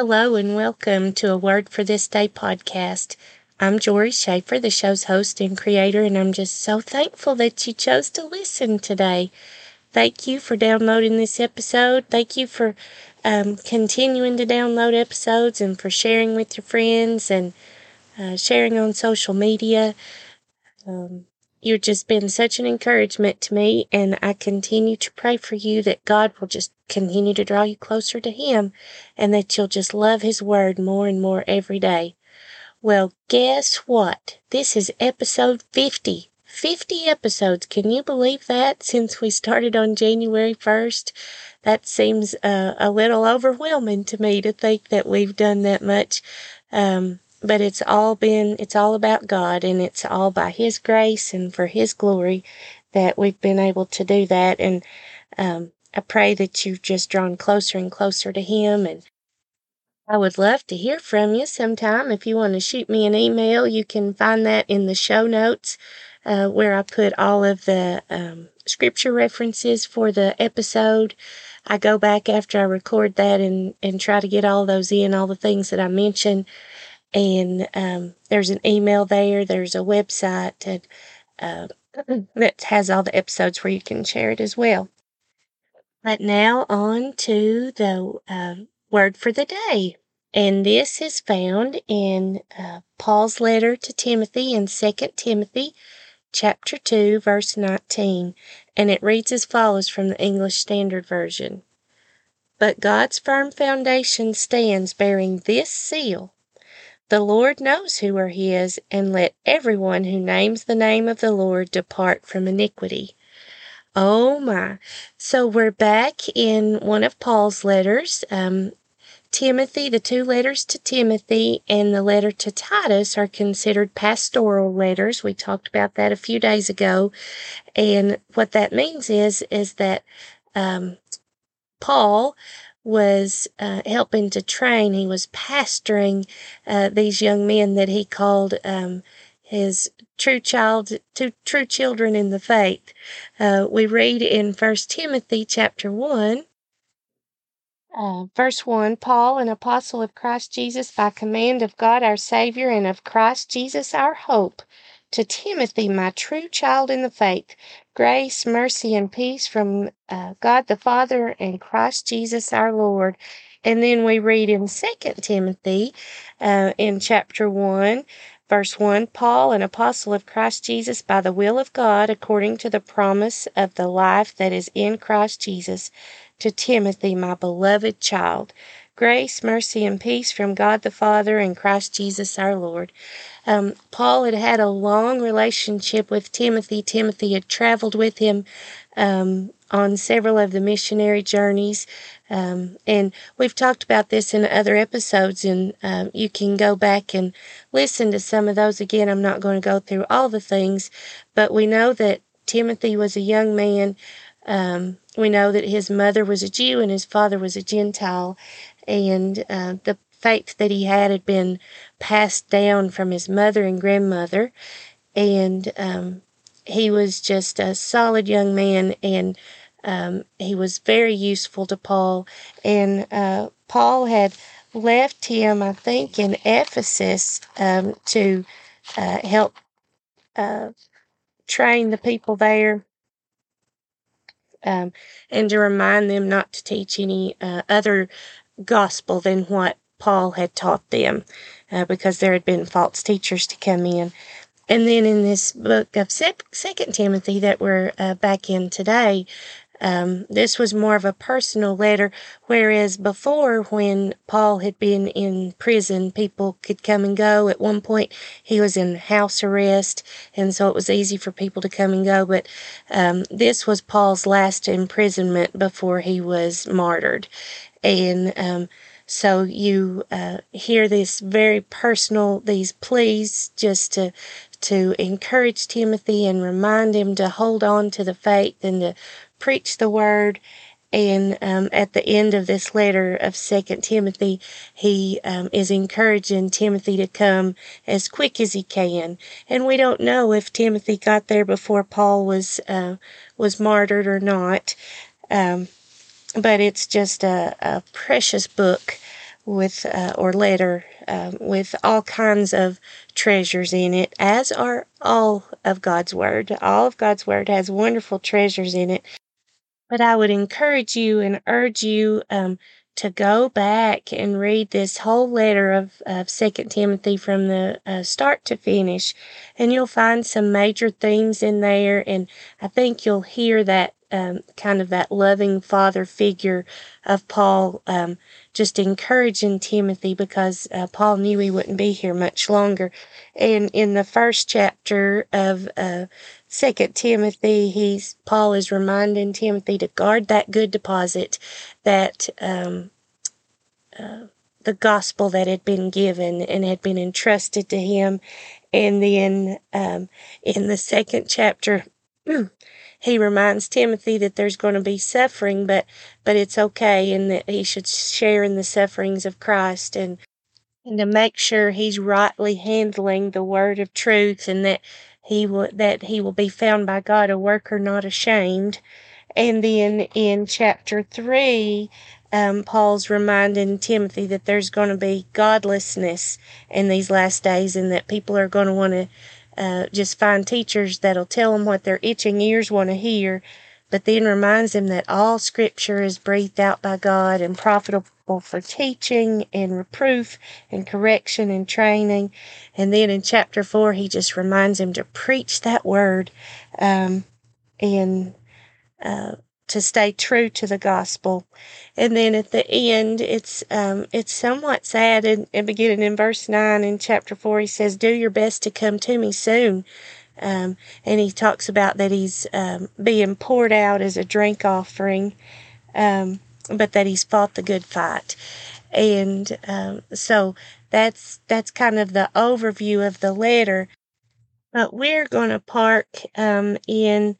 Hello and welcome to a Word for This Day podcast. I'm Jori Schaefer, the show's host and creator, and I'm just so thankful that you chose to listen today. Thank you for downloading this episode. Thank you for um, continuing to download episodes and for sharing with your friends and uh, sharing on social media. Um, You've just been such an encouragement to me, and I continue to pray for you that God will just continue to draw you closer to Him and that you'll just love His Word more and more every day. Well, guess what? This is episode 50. 50 episodes. Can you believe that? Since we started on January 1st, that seems uh, a little overwhelming to me to think that we've done that much. Um, but it's all been, it's all about God and it's all by His grace and for His glory that we've been able to do that. And, um, I pray that you've just drawn closer and closer to Him. And I would love to hear from you sometime. If you want to shoot me an email, you can find that in the show notes uh, where I put all of the um, scripture references for the episode. I go back after I record that and, and try to get all those in, all the things that I mentioned and um, there's an email there. There's a website that uh, that has all the episodes where you can share it as well. But now on to the uh, word for the day. And this is found in uh, Paul's letter to Timothy in 2 Timothy chapter 2 verse 19 and it reads as follows from the English Standard Version. But God's firm foundation stands bearing this seal the Lord knows who are his, and let everyone who names the name of the Lord depart from iniquity. Oh my. So we're back in one of Paul's letters. Um, Timothy, the two letters to Timothy and the letter to Titus are considered pastoral letters. We talked about that a few days ago. And what that means is, is that, um, Paul was uh, helping to train. He was pastoring uh, these young men that he called um, his true child, two true children in the faith. Uh, we read in First Timothy chapter one. Uh, verse 1 Paul, an apostle of Christ Jesus, by command of God our Savior and of Christ Jesus our hope, to Timothy, my true child in the faith, grace, mercy, and peace from uh, God the Father and Christ Jesus our Lord. And then we read in Second Timothy uh, in chapter 1, verse 1 Paul, an apostle of Christ Jesus, by the will of God, according to the promise of the life that is in Christ Jesus, to Timothy, my beloved child. Grace, mercy, and peace from God the Father and Christ Jesus our Lord. Um, Paul had had a long relationship with Timothy. Timothy had traveled with him um, on several of the missionary journeys. Um, and we've talked about this in other episodes, and um, you can go back and listen to some of those again. I'm not going to go through all the things, but we know that Timothy was a young man. Um, we know that his mother was a Jew and his father was a Gentile, and uh, the faith that he had had been passed down from his mother and grandmother. And um, he was just a solid young man, and um, he was very useful to Paul. And uh, Paul had left him, I think, in Ephesus um, to uh, help uh, train the people there. Um, and to remind them not to teach any uh, other gospel than what Paul had taught them uh, because there had been false teachers to come in. And then in this book of Second Timothy that we're uh, back in today, um, this was more of a personal letter, whereas before, when Paul had been in prison, people could come and go. At one point, he was in house arrest, and so it was easy for people to come and go. But um, this was Paul's last imprisonment before he was martyred. And um, so you uh, hear this very personal, these pleas just to to encourage Timothy and remind him to hold on to the faith and to preach the word. And um, at the end of this letter of Second Timothy, he um, is encouraging Timothy to come as quick as he can. And we don't know if Timothy got there before Paul was uh, was martyred or not. Um, but it's just a, a precious book with uh, or letter um, with all kinds of treasures in it, as are all of God's Word. All of God's Word has wonderful treasures in it. But I would encourage you and urge you um, to go back and read this whole letter of, of 2 Timothy from the uh, start to finish, and you'll find some major themes in there, and I think you'll hear that um, kind of that loving father figure of Paul um, just encouraging Timothy because uh, Paul knew he wouldn't be here much longer. And in the first chapter of uh, Second Timothy, he's Paul is reminding Timothy to guard that good deposit, that um, uh, the gospel that had been given and had been entrusted to him. And then um, in the second chapter, he reminds Timothy that there's going to be suffering, but but it's okay, and that he should share in the sufferings of Christ, and and to make sure he's rightly handling the word of truth, and that he will that he will be found by God a worker not ashamed. And then in chapter three, um, Paul's reminding Timothy that there's going to be godlessness in these last days, and that people are going to want to uh, just find teachers that'll tell them what their itching ears want to hear, but then reminds them that all Scripture is breathed out by God and profitable for teaching and reproof and correction and training. And then in chapter four, he just reminds him to preach that word um, and uh, to stay true to the gospel. And then at the end, it's um, it's somewhat sad. And, and beginning in verse nine in chapter four, he says, "Do your best to come to me soon." Um, and he talks about that he's um, being poured out as a drink offering. Um, but that he's fought the good fight. And um, so that's that's kind of the overview of the letter. But we're going to park um, in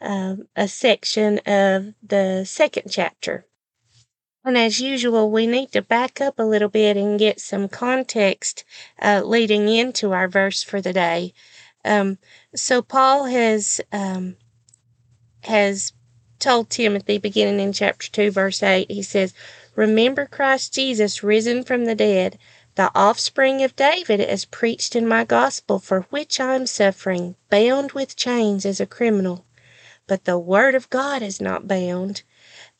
um, a section of the second chapter. And as usual, we need to back up a little bit and get some context uh, leading into our verse for the day. Um, so Paul has um, has told Timothy, beginning in chapter 2, verse 8, he says, Remember Christ Jesus risen from the dead, the offspring of David, as preached in my gospel, for which I am suffering, bound with chains as a criminal. But the word of God is not bound.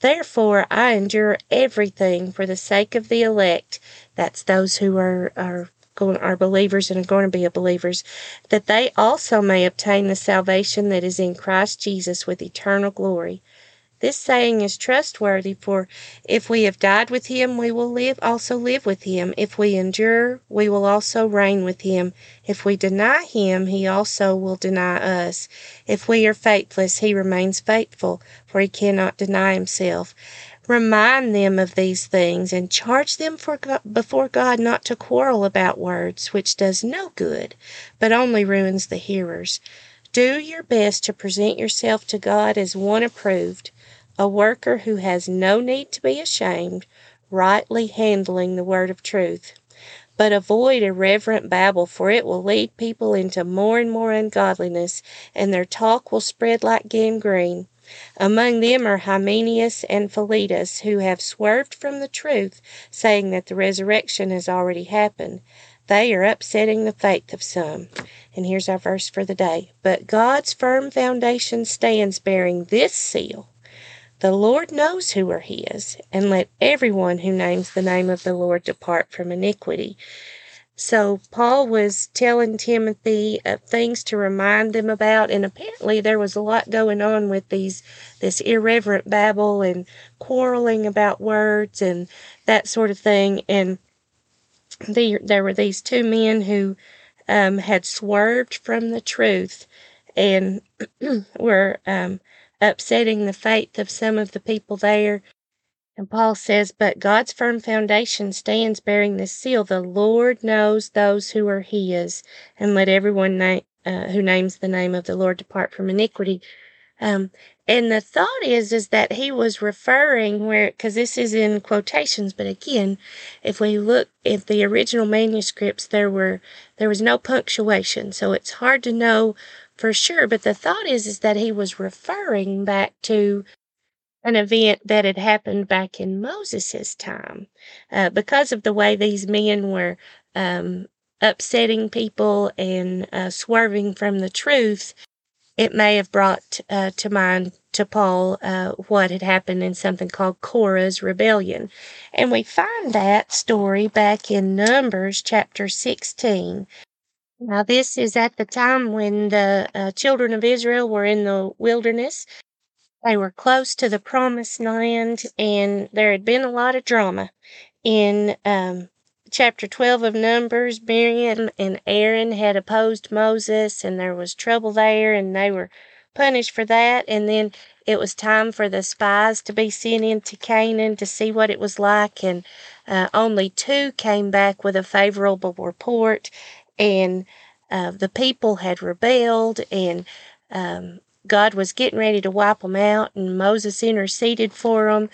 Therefore I endure everything for the sake of the elect, that's those who are, are going are believers and are going to be believers, that they also may obtain the salvation that is in Christ Jesus with eternal glory. This saying is trustworthy, for if we have died with him, we will live also live with him. If we endure, we will also reign with him. If we deny him, he also will deny us. If we are faithless, he remains faithful, for he cannot deny himself. Remind them of these things and charge them for God, before God not to quarrel about words, which does no good, but only ruins the hearers. Do your best to present yourself to God as one approved a worker who has no need to be ashamed, rightly handling the word of truth. But avoid irreverent babble, for it will lead people into more and more ungodliness, and their talk will spread like gangrene. Among them are Hymenaeus and Philetus, who have swerved from the truth, saying that the resurrection has already happened. They are upsetting the faith of some. And here's our verse for the day. But God's firm foundation stands bearing this seal the Lord knows who are his, and let everyone who names the name of the Lord depart from iniquity. So Paul was telling Timothy of things to remind them about, and apparently there was a lot going on with these this irreverent babble and quarreling about words and that sort of thing. And the, there were these two men who um, had swerved from the truth and were um, upsetting the faith of some of the people there. And Paul says, But God's firm foundation stands bearing this seal. The Lord knows those who are his, and let everyone na- uh, who names the name of the Lord depart from iniquity. Um, and the thought is, is that he was referring where, because this is in quotations, but again, if we look at the original manuscripts, there were, there was no punctuation. So it's hard to know for sure. But the thought is, is that he was referring back to an event that had happened back in Moses' time. Uh, because of the way these men were um, upsetting people and uh, swerving from the truth, it may have brought uh, to mind to Paul uh, what had happened in something called Korah's rebellion. And we find that story back in Numbers chapter 16. Now, this is at the time when the uh, children of Israel were in the wilderness. They were close to the promised land, and there had been a lot of drama. In um, chapter 12 of Numbers, Miriam and Aaron had opposed Moses, and there was trouble there, and they were punished for that. And then it was time for the spies to be sent into Canaan to see what it was like, and uh, only two came back with a favorable report, and uh, the people had rebelled, and um, God was getting ready to wipe them out, and Moses interceded for them.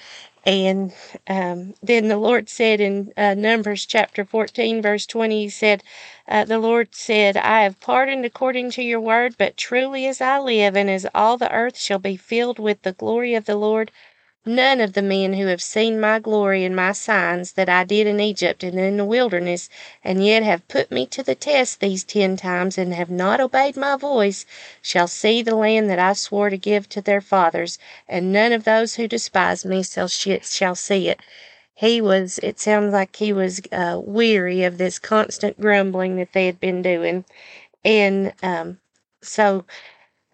And um, then the Lord said in uh, Numbers chapter 14, verse 20, He said, uh, The Lord said, I have pardoned according to your word, but truly as I live, and as all the earth shall be filled with the glory of the Lord, None of the men who have seen my glory and my signs that I did in Egypt and in the wilderness, and yet have put me to the test these ten times and have not obeyed my voice, shall see the land that I swore to give to their fathers, and none of those who despise me shall, shall see it. He was, it sounds like he was uh, weary of this constant grumbling that they had been doing. And um, so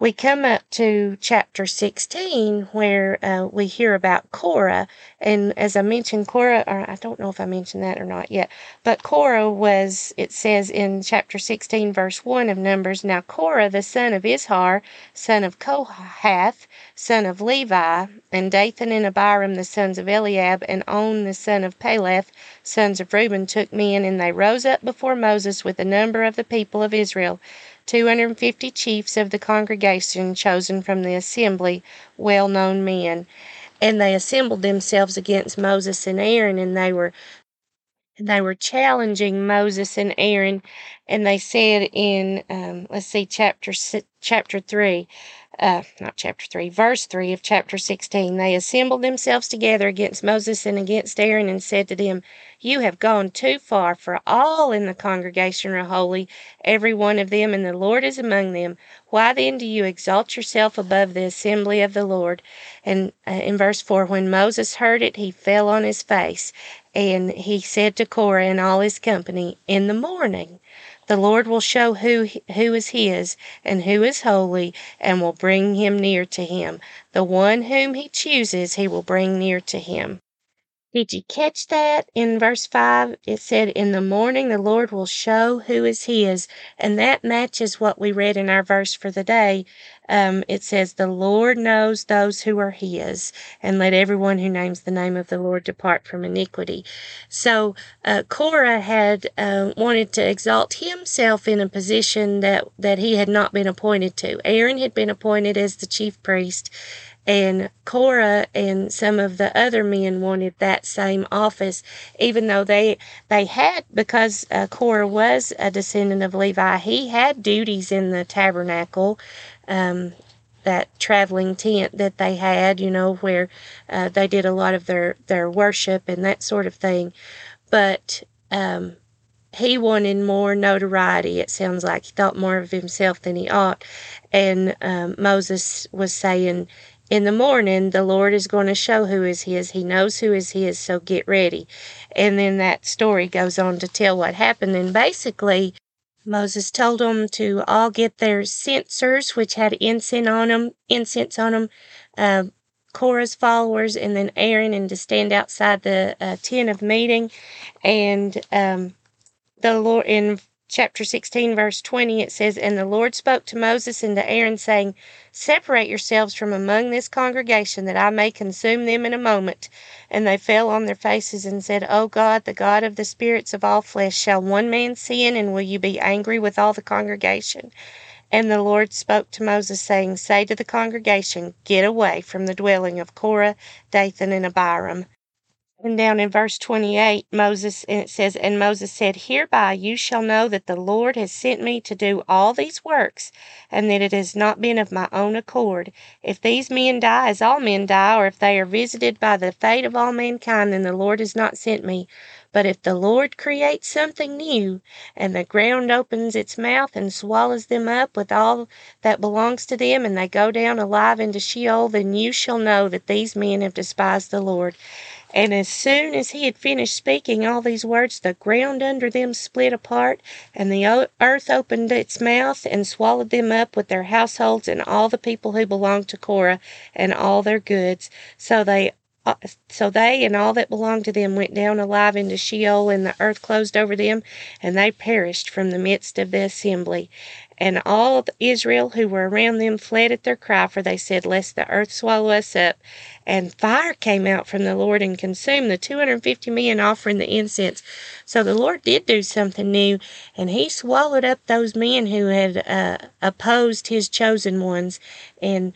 we come up to chapter 16 where uh, we hear about Korah. And as I mentioned, Korah, or I don't know if I mentioned that or not yet, but Korah was, it says in chapter 16, verse 1 of Numbers, Now Korah, the son of Izhar, son of Kohath, son of Levi, and Dathan and Abiram, the sons of Eliab, and On, the son of Peleth, sons of Reuben, took men, and they rose up before Moses with the number of the people of Israel 250 chiefs of the congregation chosen from the assembly, well known men. And they assembled themselves against Moses and Aaron, and they were they were challenging Moses and Aaron, and they said in um, let's see chapter chapter three, uh, not chapter 3, verse 3 of chapter 16. They assembled themselves together against Moses and against Aaron and said to them, You have gone too far, for all in the congregation are holy, every one of them, and the Lord is among them. Why then do you exalt yourself above the assembly of the Lord? And uh, in verse 4, when Moses heard it, he fell on his face, and he said to Korah and all his company, In the morning, the Lord will show who, who is his and who is holy and will bring him near to him. The one whom he chooses, he will bring near to him. Did you catch that in verse 5? It said, In the morning the Lord will show who is his. And that matches what we read in our verse for the day. Um, it says, The Lord knows those who are his, and let everyone who names the name of the Lord depart from iniquity. So uh, Korah had uh, wanted to exalt himself in a position that, that he had not been appointed to. Aaron had been appointed as the chief priest and Korah and some of the other men wanted that same office, even though they they had because uh, Korah was a descendant of Levi. He had duties in the tabernacle, um, that traveling tent that they had, you know, where uh, they did a lot of their their worship and that sort of thing. But um, he wanted more notoriety. It sounds like he thought more of himself than he ought. And um, Moses was saying, in the morning, the Lord is going to show who is His. He knows who is His, so get ready. And then that story goes on to tell what happened. And basically, Moses told them to all get their censers, which had incense on them, incense on them. Uh, Korah's followers, and then Aaron, and to stand outside the uh, tent of meeting. And um, the Lord in chapter 16, verse 20, it says, And the Lord spoke to Moses and to Aaron, saying, Separate yourselves from among this congregation, that I may consume them in a moment. And they fell on their faces and said, O God, the God of the spirits of all flesh, shall one man sin, and will you be angry with all the congregation? And the Lord spoke to Moses, saying, Say to the congregation, Get away from the dwelling of Korah, Dathan, and Abiram. And down in verse 28, Moses, and it says, And Moses said, Hereby you shall know that the Lord has sent me to do all these works, and that it has not been of my own accord. If these men die as all men die, or if they are visited by the fate of all mankind, then the Lord has not sent me. But if the Lord creates something new, and the ground opens its mouth and swallows them up with all that belongs to them, and they go down alive into Sheol, then you shall know that these men have despised the Lord. And as soon as he had finished speaking all these words, the ground under them split apart, and the earth opened its mouth and swallowed them up with their households and all the people who belonged to Korah and all their goods. So they so they and all that belonged to them went down alive into Sheol, and the earth closed over them, and they perished from the midst of the assembly. And all Israel who were around them fled at their cry, for they said, Lest the earth swallow us up. And fire came out from the Lord and consumed the 250 men offering the incense. So the Lord did do something new, and He swallowed up those men who had uh, opposed His chosen ones. And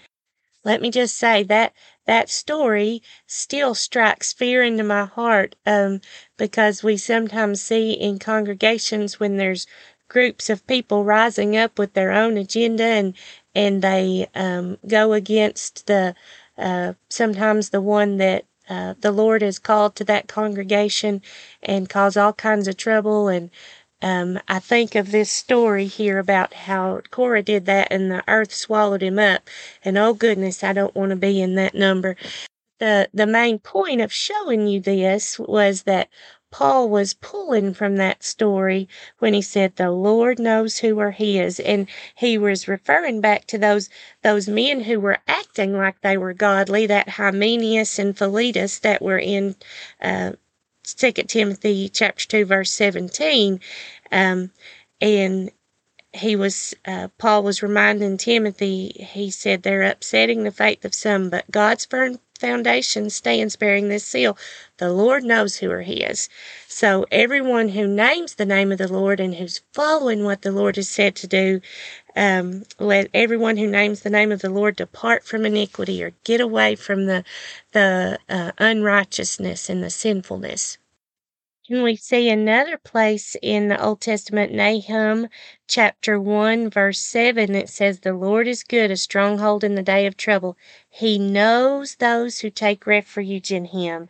let me just say that that story still strikes fear into my heart um, because we sometimes see in congregations when there's groups of people rising up with their own agenda and and they um, go against the uh, sometimes the one that uh, the Lord has called to that congregation and cause all kinds of trouble and um, I think of this story here about how Korah did that and the earth swallowed him up. And oh goodness, I don't want to be in that number. The, the main point of showing you this was that Paul was pulling from that story when he said the Lord knows who are his and he was referring back to those those men who were acting like they were godly that Hymenaeus and Philetus that were in uh, Second Timothy chapter two verse seventeen, um, and he was uh, Paul was reminding Timothy. He said they're upsetting the faith of some, but God's firm foundation stands bearing this seal. The Lord knows who are His. So everyone who names the name of the Lord and who's following what the Lord has said to do, um, let everyone who names the name of the Lord depart from iniquity or get away from the the uh, unrighteousness and the sinfulness. And we see another place in the Old Testament, Nahum chapter 1, verse 7, it says, The Lord is good, a stronghold in the day of trouble. He knows those who take refuge in him.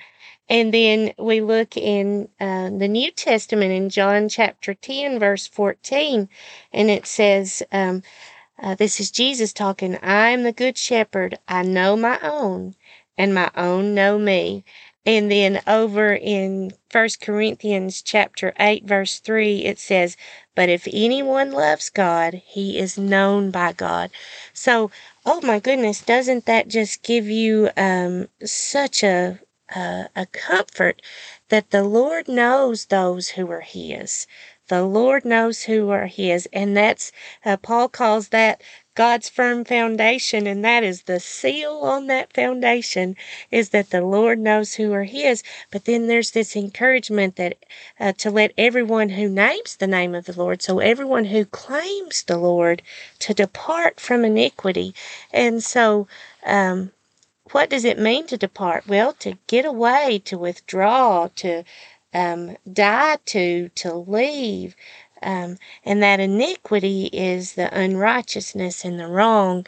And then we look in uh, the New Testament in John chapter 10, verse 14, and it says, um, uh, This is Jesus talking, I am the good shepherd. I know my own, and my own know me. And then over in First Corinthians chapter 8 verse 3 it says, "But if anyone loves God, he is known by God." So, oh my goodness, doesn't that just give you um, such a, a a comfort that the Lord knows those who are his. The Lord knows who are his and that's uh, Paul calls that God's firm foundation, and that is the seal on that foundation is that the Lord knows who are His. But then there's this encouragement that uh, to let everyone who names the name of the Lord, so everyone who claims the Lord, to depart from iniquity. And so, um, what does it mean to depart? Well, to get away, to withdraw, to um, die to, to leave, um, and that iniquity is the unrighteousness and the wrong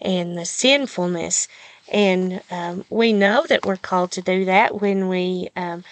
and the sinfulness. And um, we know that we're called to do that when we um,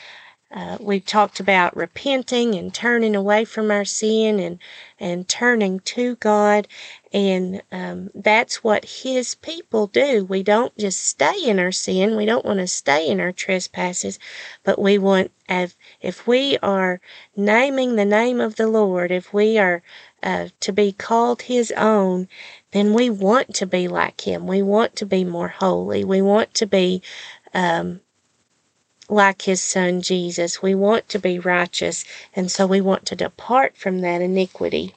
uh, we've talked about repenting and turning away from our sin and and turning to God, and um, that's what His people do. We don't just stay in our sin. We don't want to stay in our trespasses, but we want if if we are naming the name of the Lord, if we are uh, to be called His own, then we want to be like Him. We want to be more holy. We want to be um, like his son Jesus. We want to be righteous, and so we want to depart from that iniquity.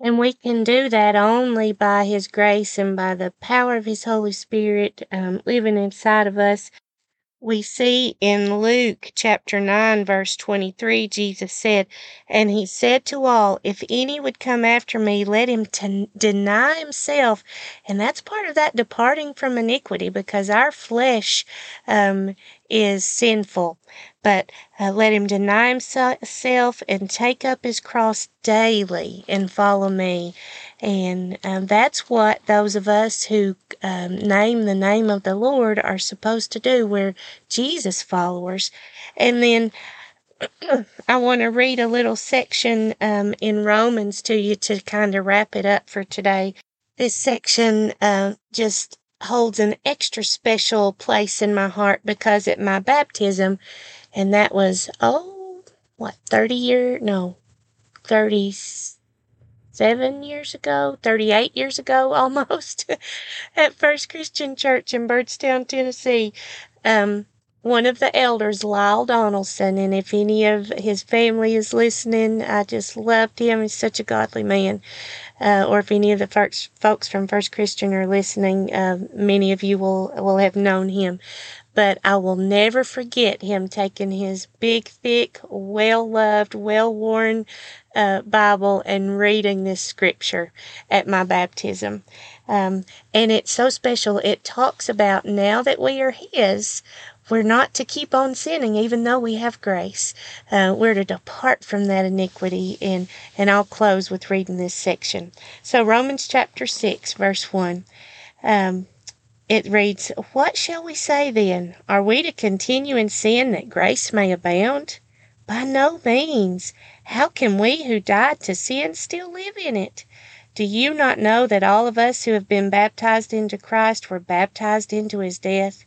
And we can do that only by his grace and by the power of his Holy Spirit um, living inside of us. we see in Luke chapter 9, verse 23, Jesus said, And he said to all, If any would come after me, let him t- deny himself. And that's part of that departing from iniquity because our flesh um, is sinful. But uh, let him deny himself and take up his cross daily and follow me. And um, that's what those of us who um, name the name of the Lord are supposed to do. We're Jesus followers. And then I want to read a little section um, in Romans to you to kind of wrap it up for today. This section uh, just holds an extra special place in my heart because at my baptism, and that was, oh, what, 30 year? No, 37 years ago, 38 years ago almost, at First Christian Church in Byrdstown, Tennessee. Um, one of the elders, Lyle Donaldson, and if any of his family is listening, I just loved him. He's such a godly man. Uh, or if any of the folks, folks from First Christian are listening, uh, many of you will will have known him but I will never forget him taking his big, thick, well loved, well worn uh, Bible and reading this scripture at my baptism. Um, and it's so special. It talks about now that we are His, we're not to keep on sinning even though we have grace. Uh, we're to depart from that iniquity. And, and I'll close with reading this section. So, Romans chapter 6, verse 1. Um, it reads, What shall we say then? Are we to continue in sin that grace may abound? By no means. How can we who died to sin still live in it? Do you not know that all of us who have been baptized into Christ were baptized into his death?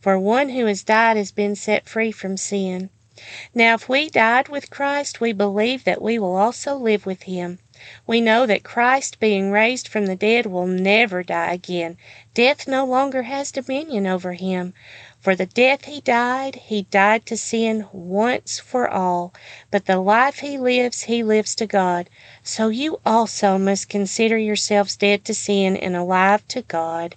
For one who has died has been set free from sin. Now, if we died with Christ, we believe that we will also live with him. We know that Christ, being raised from the dead, will never die again. Death no longer has dominion over him. For the death he died, he died to sin once for all. But the life he lives, he lives to God. So you also must consider yourselves dead to sin and alive to God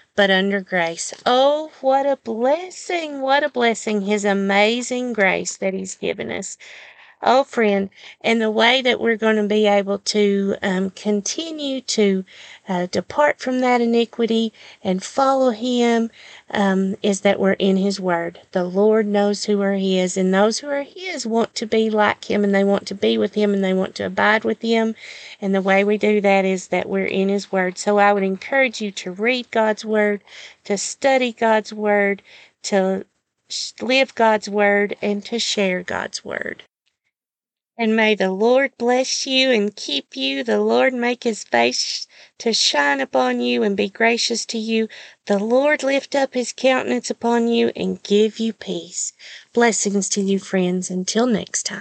but under grace. Oh, what a blessing! What a blessing! His amazing grace that He's given us. Oh, friend, and the way that we're going to be able to um, continue to uh, depart from that iniquity and follow Him um, is that we're in His Word. The Lord knows who are His, and those who are His want to be like Him, and they want to be with Him, and they want to abide with Him. And the way we do that is that we're in His Word. So I would encourage you to read God's Word, to study God's Word, to live God's Word, and to share God's Word. And may the Lord bless you and keep you. The Lord make his face to shine upon you and be gracious to you. The Lord lift up his countenance upon you and give you peace. Blessings to you, friends. Until next time.